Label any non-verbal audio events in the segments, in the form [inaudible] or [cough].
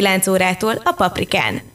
9 órától a Paprikán.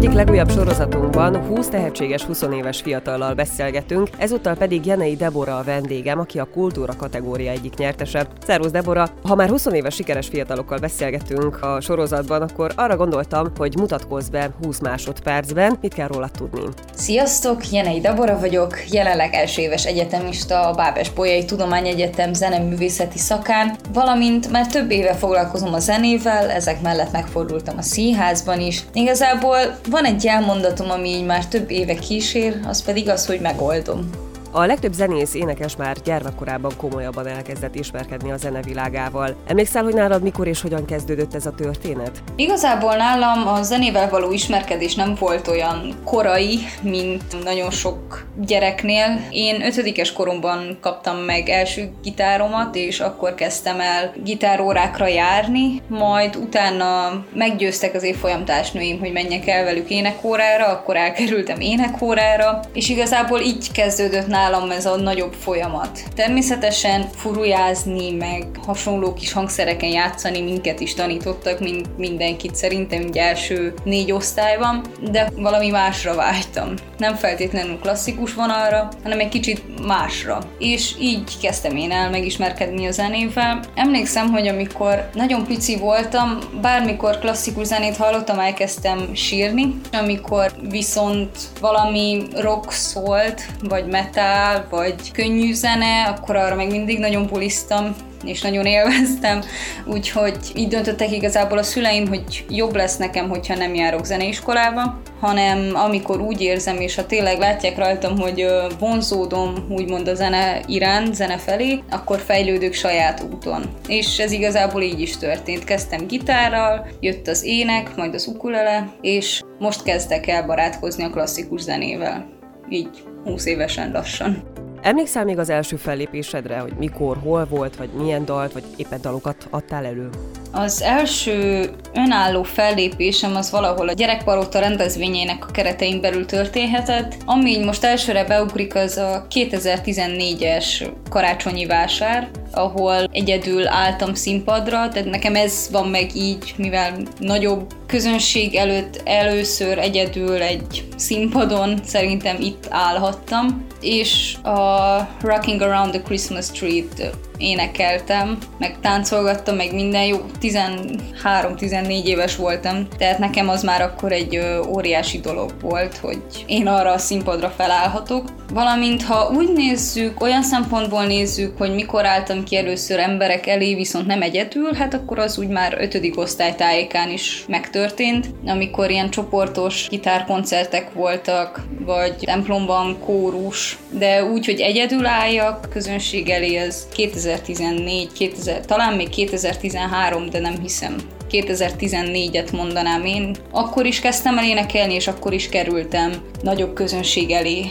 Egyik legújabb sorozatunkban 20 tehetséges 20 éves fiatallal beszélgetünk, ezúttal pedig Jenei Debora a vendégem, aki a kultúra kategória egyik nyertese. Szervusz Debora! Ha már 20 éves sikeres fiatalokkal beszélgetünk a sorozatban, akkor arra gondoltam, hogy mutatkozz be 20 másodpercben, mit kell róla tudni. Sziasztok, Jenei Debora vagyok, jelenleg első éves egyetemista a Bábes Bolyai Tudományegyetem zeneművészeti szakán, valamint már több éve foglalkozom a zenével, ezek mellett megfordultam a színházban is. Igazából van egy elmondatom, ami így már több éve kísér, az pedig az, hogy megoldom. A legtöbb zenész énekes már gyermekkorában komolyabban elkezdett ismerkedni a zenevilágával. Emlékszel, hogy nálad mikor és hogyan kezdődött ez a történet? Igazából nálam a zenével való ismerkedés nem volt olyan korai, mint nagyon sok gyereknél. Én ötödikes koromban kaptam meg első gitáromat, és akkor kezdtem el gitárórákra járni, majd utána meggyőztek az évfolyam társnőim, hogy menjek el velük énekórára, akkor elkerültem énekórára, és igazából így kezdődött nálam ez a nagyobb folyamat. Természetesen furujázni, meg hasonló kis hangszereken játszani minket is tanítottak, mint mindenkit szerintem ugye első négy osztályban, de valami másra vágytam. Nem feltétlenül klasszikus vonalra, hanem egy kicsit másra. És így kezdtem én el megismerkedni a zenével. Emlékszem, hogy amikor nagyon pici voltam, bármikor klasszikus zenét hallottam, elkezdtem sírni, amikor viszont valami rock szólt, vagy metal, metal, vagy könnyű zene, akkor arra meg mindig nagyon bulisztam, és nagyon élveztem, úgyhogy így döntöttek igazából a szüleim, hogy jobb lesz nekem, hogyha nem járok zeneiskolába, hanem amikor úgy érzem, és ha tényleg látják rajtam, hogy vonzódom úgymond a zene iránt, zene felé, akkor fejlődök saját úton. És ez igazából így is történt. Kezdtem gitárral, jött az ének, majd az ukulele, és most kezdek el barátkozni a klasszikus zenével. Így 20 évesen lassan. Emlékszel még az első fellépésedre, hogy mikor, hol volt, vagy milyen dalt, vagy éppen dalokat adtál elő? Az első önálló fellépésem az valahol a gyerekparóta rendezvényének a keretein belül történhetett. Ami így most elsőre beugrik, az a 2014-es karácsonyi vásár, ahol egyedül álltam színpadra, tehát nekem ez van meg így, mivel nagyobb közönség előtt először egyedül egy színpadon szerintem itt állhattam, és a Rocking Around the Christmas Tree-t énekeltem, meg táncolgattam, meg minden jó, 13-14 éves voltam, tehát nekem az már akkor egy ö, óriási dolog volt, hogy én arra a színpadra felállhatok. Valamint ha úgy nézzük, olyan szempontból nézzük, hogy mikor álltam ki először emberek elé, viszont nem egyedül, hát akkor az úgy már ötödik osztálytájékán is megtörtént, amikor ilyen csoportos gitárkoncertek voltak, vagy templomban kórus, de úgy, hogy egyedül álljak közönség elé, ez 2000 2014, 2000, talán még 2013, de nem hiszem. 2014-et mondanám én. Akkor is kezdtem el énekelni, és akkor is kerültem nagyobb közönség elé.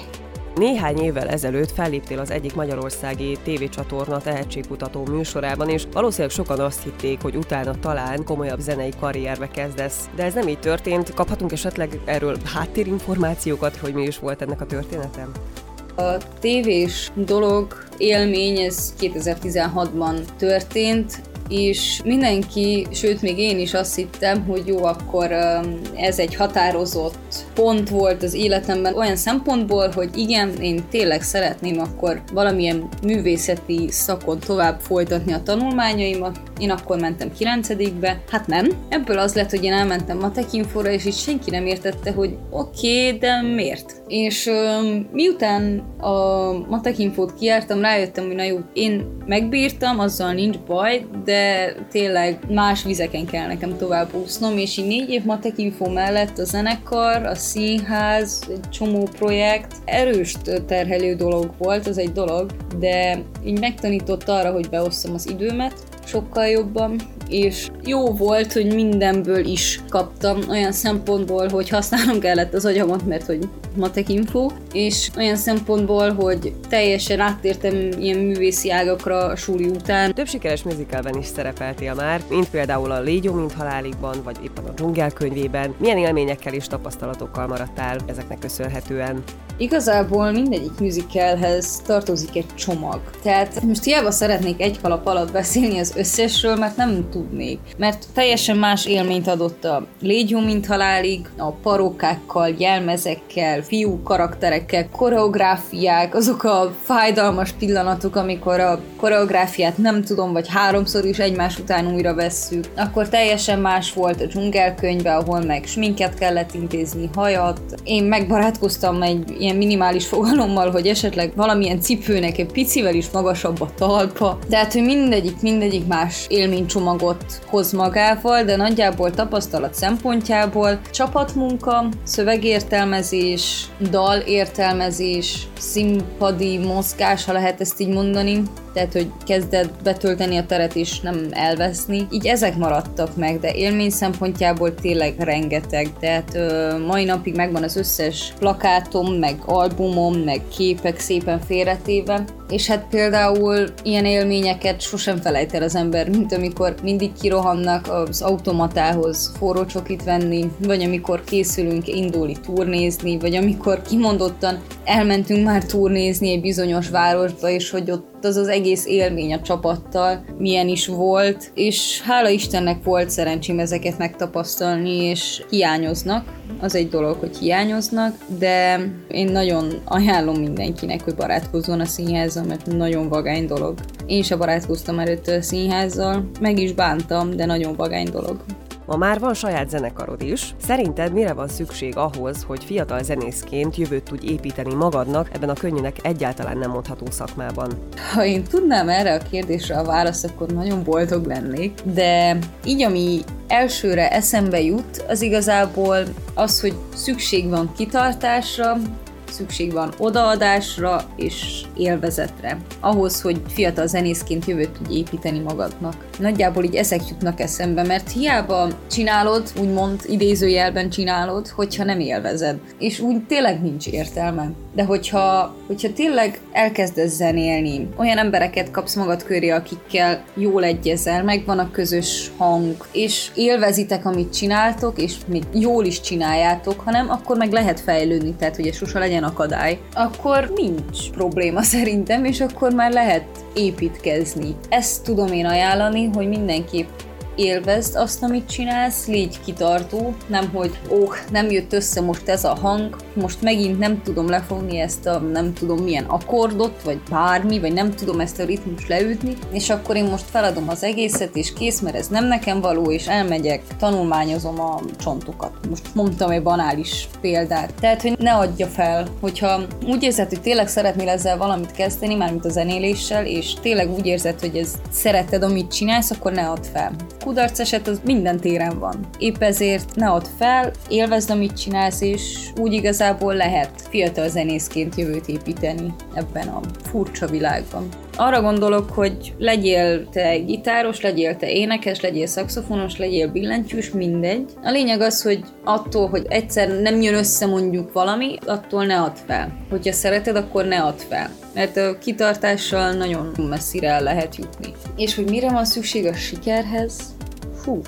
Néhány évvel ezelőtt felléptél az egyik magyarországi tévécsatorna tehetségkutató műsorában, és valószínűleg sokan azt hitték, hogy utána talán komolyabb zenei karrierbe kezdesz. De ez nem így történt. Kaphatunk esetleg erről háttérinformációkat, hogy mi is volt ennek a történetem? A tévés dolog, élmény, ez 2016-ban történt, és mindenki, sőt még én is azt hittem, hogy jó, akkor ez egy határozott pont volt az életemben olyan szempontból, hogy igen, én tényleg szeretném akkor valamilyen művészeti szakon tovább folytatni a tanulmányaimat. Én akkor mentem 9 be hát nem. Ebből az lett, hogy én elmentem matek infóra, és így senki nem értette, hogy oké, okay, de miért? És miután a matek infót kiártam, rájöttem, hogy na jó, én megbírtam, azzal nincs baj, de tényleg más vizeken kell nekem tovább úsznom, és így négy év matek info mellett a zenekar a színház, egy csomó projekt. Erős terhelő dolog volt, az egy dolog, de így megtanított arra, hogy beosszam az időmet, sokkal jobban, és jó volt, hogy mindenből is kaptam, olyan szempontból, hogy használnom kellett az agyamat, mert hogy matek info, és olyan szempontból, hogy teljesen áttértem ilyen művészi ágakra a súli után. Több sikeres műzikelben is szerepeltél már, mint például a Légyó, mint haláligban, vagy éppen a dzsungel könyvében. Milyen élményekkel és tapasztalatokkal maradtál ezeknek köszönhetően? Igazából mindegyik musicalhez tartozik egy csomag. Tehát most hiába szeretnék egy kalap alatt beszélni az összesről, mert nem tudnék. Mert teljesen más élményt adott a Légyó, mint halálig, a parókákkal, jelmezekkel, fiú karakterekkel, koreográfiák, azok a fájdalmas pillanatok, amikor a koreográfiát nem tudom, vagy háromszor is egymás után újra vesszük. Akkor teljesen más volt a dzsungelkönyve, ahol meg sminket kellett intézni, hajat. Én megbarátkoztam egy ilyen minimális fogalommal, hogy esetleg valamilyen cipőnek egy picivel is magasabb a talpa. Tehát, hogy mindegyik, mindegyik más élménycsomagot hoz magával, de nagyjából tapasztalat szempontjából csapatmunka, szövegértelmezés, dalértelmezés, színpadi mozgás, ha lehet ezt így mondani, tehát hogy kezdett betölteni a teret és nem elveszni. Így ezek maradtak meg, de élmény szempontjából tényleg rengeteg. Tehát ö, mai napig megvan az összes plakátom, meg albumom, meg képek szépen félretéve. És hát például ilyen élményeket sosem felejt el az ember, mint amikor mindig kirohannak az automatához forró csokit venni, vagy amikor készülünk indulni turnézni, vagy amikor kimondottan elmentünk már turnézni egy bizonyos városba, és hogy ott az az egész élmény a csapattal milyen is volt, és hála Istennek volt szerencsém ezeket megtapasztalni, és hiányoznak. Az egy dolog, hogy hiányoznak, de én nagyon ajánlom mindenkinek, hogy barátkozzon a színházzal, mert nagyon vagány dolog. Én se barátkoztam előtte a színházzal, meg is bántam, de nagyon vagány dolog. Ma már van saját zenekarod is. Szerinted mire van szükség ahhoz, hogy fiatal zenészként jövőt tudj építeni magadnak ebben a könnyűnek egyáltalán nem mondható szakmában? Ha én tudnám erre a kérdésre a választ, akkor nagyon boldog lennék, de így, ami elsőre eszembe jut, az igazából az, hogy szükség van kitartásra, szükség van odaadásra és élvezetre. Ahhoz, hogy fiatal zenészként jövőt tudj építeni magadnak. Nagyjából így ezek jutnak eszembe, mert hiába csinálod, úgymond idézőjelben csinálod, hogyha nem élvezed. És úgy tényleg nincs értelme. De hogyha, hogyha tényleg elkezdesz zenélni, olyan embereket kapsz magad köré, akikkel jól egyezel, megvan a közös hang, és élvezitek, amit csináltok, és még jól is csináljátok, hanem akkor meg lehet fejlődni, tehát hogy sose legyen akadály, akkor nincs probléma szerintem, és akkor már lehet építkezni. Ezt tudom én ajánlani, hogy mindenképp élvezd azt, amit csinálsz, légy kitartó, nem hogy ó, oh, nem jött össze most ez a hang, most megint nem tudom lefogni ezt a nem tudom milyen akkordot, vagy bármi, vagy nem tudom ezt a ritmus leütni, és akkor én most feladom az egészet, és kész, mert ez nem nekem való, és elmegyek, tanulmányozom a csontokat. Most mondtam egy banális példát. Tehát, hogy ne adja fel, hogyha úgy érzed, hogy tényleg szeretnél ezzel valamit kezdeni, mármint a zenéléssel, és tényleg úgy érzed, hogy ez szereted, amit csinálsz, akkor ne add fel kudarc eset az minden téren van. Épp ezért ne add fel, élvezd, amit csinálsz, és úgy igazából lehet fiatal zenészként jövőt építeni ebben a furcsa világban. Arra gondolok, hogy legyél te gitáros, legyél te énekes, legyél szakszofonos, legyél billentyűs, mindegy. A lényeg az, hogy attól, hogy egyszer nem jön össze mondjuk valami, attól ne add fel. Hogyha szereted, akkor ne add fel. Mert a kitartással nagyon messzire el lehet jutni. És hogy mire van szükség a sikerhez? Hú,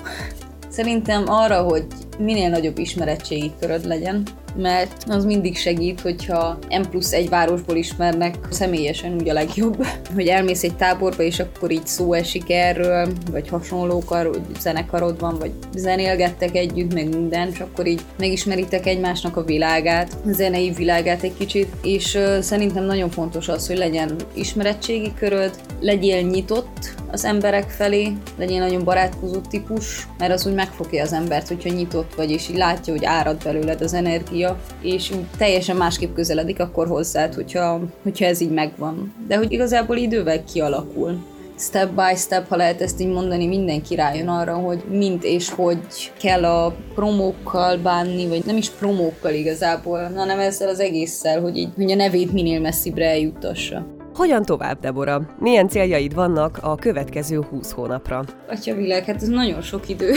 szerintem arra, hogy minél nagyobb ismeretségi köröd legyen, mert az mindig segít, hogyha M plusz egy városból ismernek személyesen úgy a legjobb, [laughs] hogy elmész egy táborba, és akkor így szó esik erről, vagy hasonlókar, hogy zenekarod van, vagy zenélgettek együtt, meg minden, és akkor így megismeritek egymásnak a világát, a zenei világát egy kicsit, és szerintem nagyon fontos az, hogy legyen ismeretségi köröd, legyél nyitott az emberek felé, legyél nagyon barátkozó típus, mert az úgy megfogja az embert, hogyha nyitott vagy, és így látja, hogy árad belőled az energia, és úgy teljesen másképp közeledik akkor hozzád, hogyha, hogyha ez így megvan. De hogy igazából idővel kialakul step by step, ha lehet ezt így mondani, mindenki rájön arra, hogy mint és hogy kell a promókkal bánni, vagy nem is promókkal igazából, hanem ezzel az egésszel, hogy, így, hogy a nevét minél messzibbre eljuttassa. Hogyan tovább, Debora? Milyen céljaid vannak a következő 20 hónapra? Atya világ, hát ez nagyon sok idő.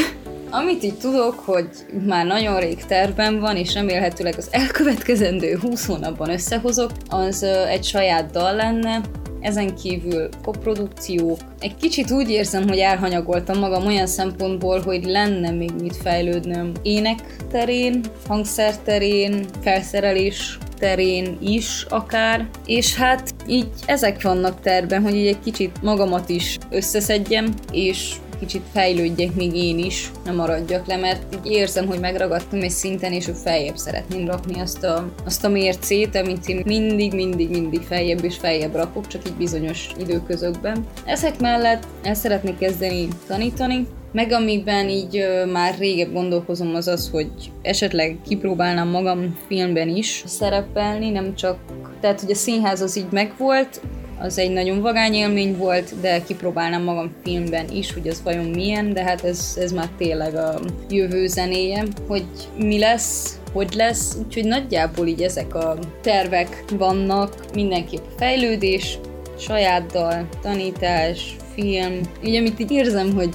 Amit így tudok, hogy már nagyon rég tervben van, és remélhetőleg az elkövetkezendő 20 hónapban összehozok, az egy saját dal lenne, ezen kívül koprodukciók. Egy kicsit úgy érzem, hogy elhanyagoltam magam olyan szempontból, hogy lenne még mit fejlődnöm ének terén, hangszer terén, felszerelés terén is akár, és hát így ezek vannak terben, hogy így egy kicsit magamat is összeszedjem, és kicsit fejlődjek még én is, nem maradjak le, mert így érzem, hogy megragadtam egy szinten, és hogy feljebb szeretném rakni azt a, azt a mércét, amit én mindig, mindig, mindig feljebb és feljebb rakok, csak így bizonyos időközökben. Ezek mellett el szeretnék kezdeni tanítani, meg amiben így ö, már régebb gondolkozom az az, hogy esetleg kipróbálnám magam filmben is szerepelni, nem csak, tehát hogy a színház az így megvolt, az egy nagyon vagány élmény volt, de kipróbálnám magam filmben is, hogy ez vajon milyen, de hát ez, ez már tényleg a jövő zenéje, hogy mi lesz, hogy lesz, úgyhogy nagyjából így ezek a tervek vannak, mindenképp fejlődés, saját dal, tanítás, film, így amit így érzem, hogy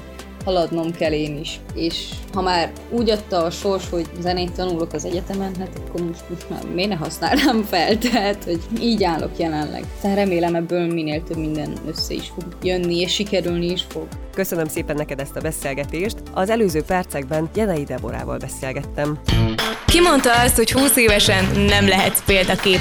haladnom kell én is. És ha már úgy adta a sors, hogy zenét tanulok az egyetemen, hát akkor most, most már miért ne használnám fel, [laughs] tehát hogy így állok jelenleg. Tehát remélem ebből minél több minden össze is fog jönni, és sikerülni is fog. Köszönöm szépen neked ezt a beszélgetést. Az előző percekben Jenei Deborával beszélgettem. Ki mondta azt, hogy 20 évesen nem lehetsz példakép?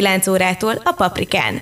19 órától a Paprikán.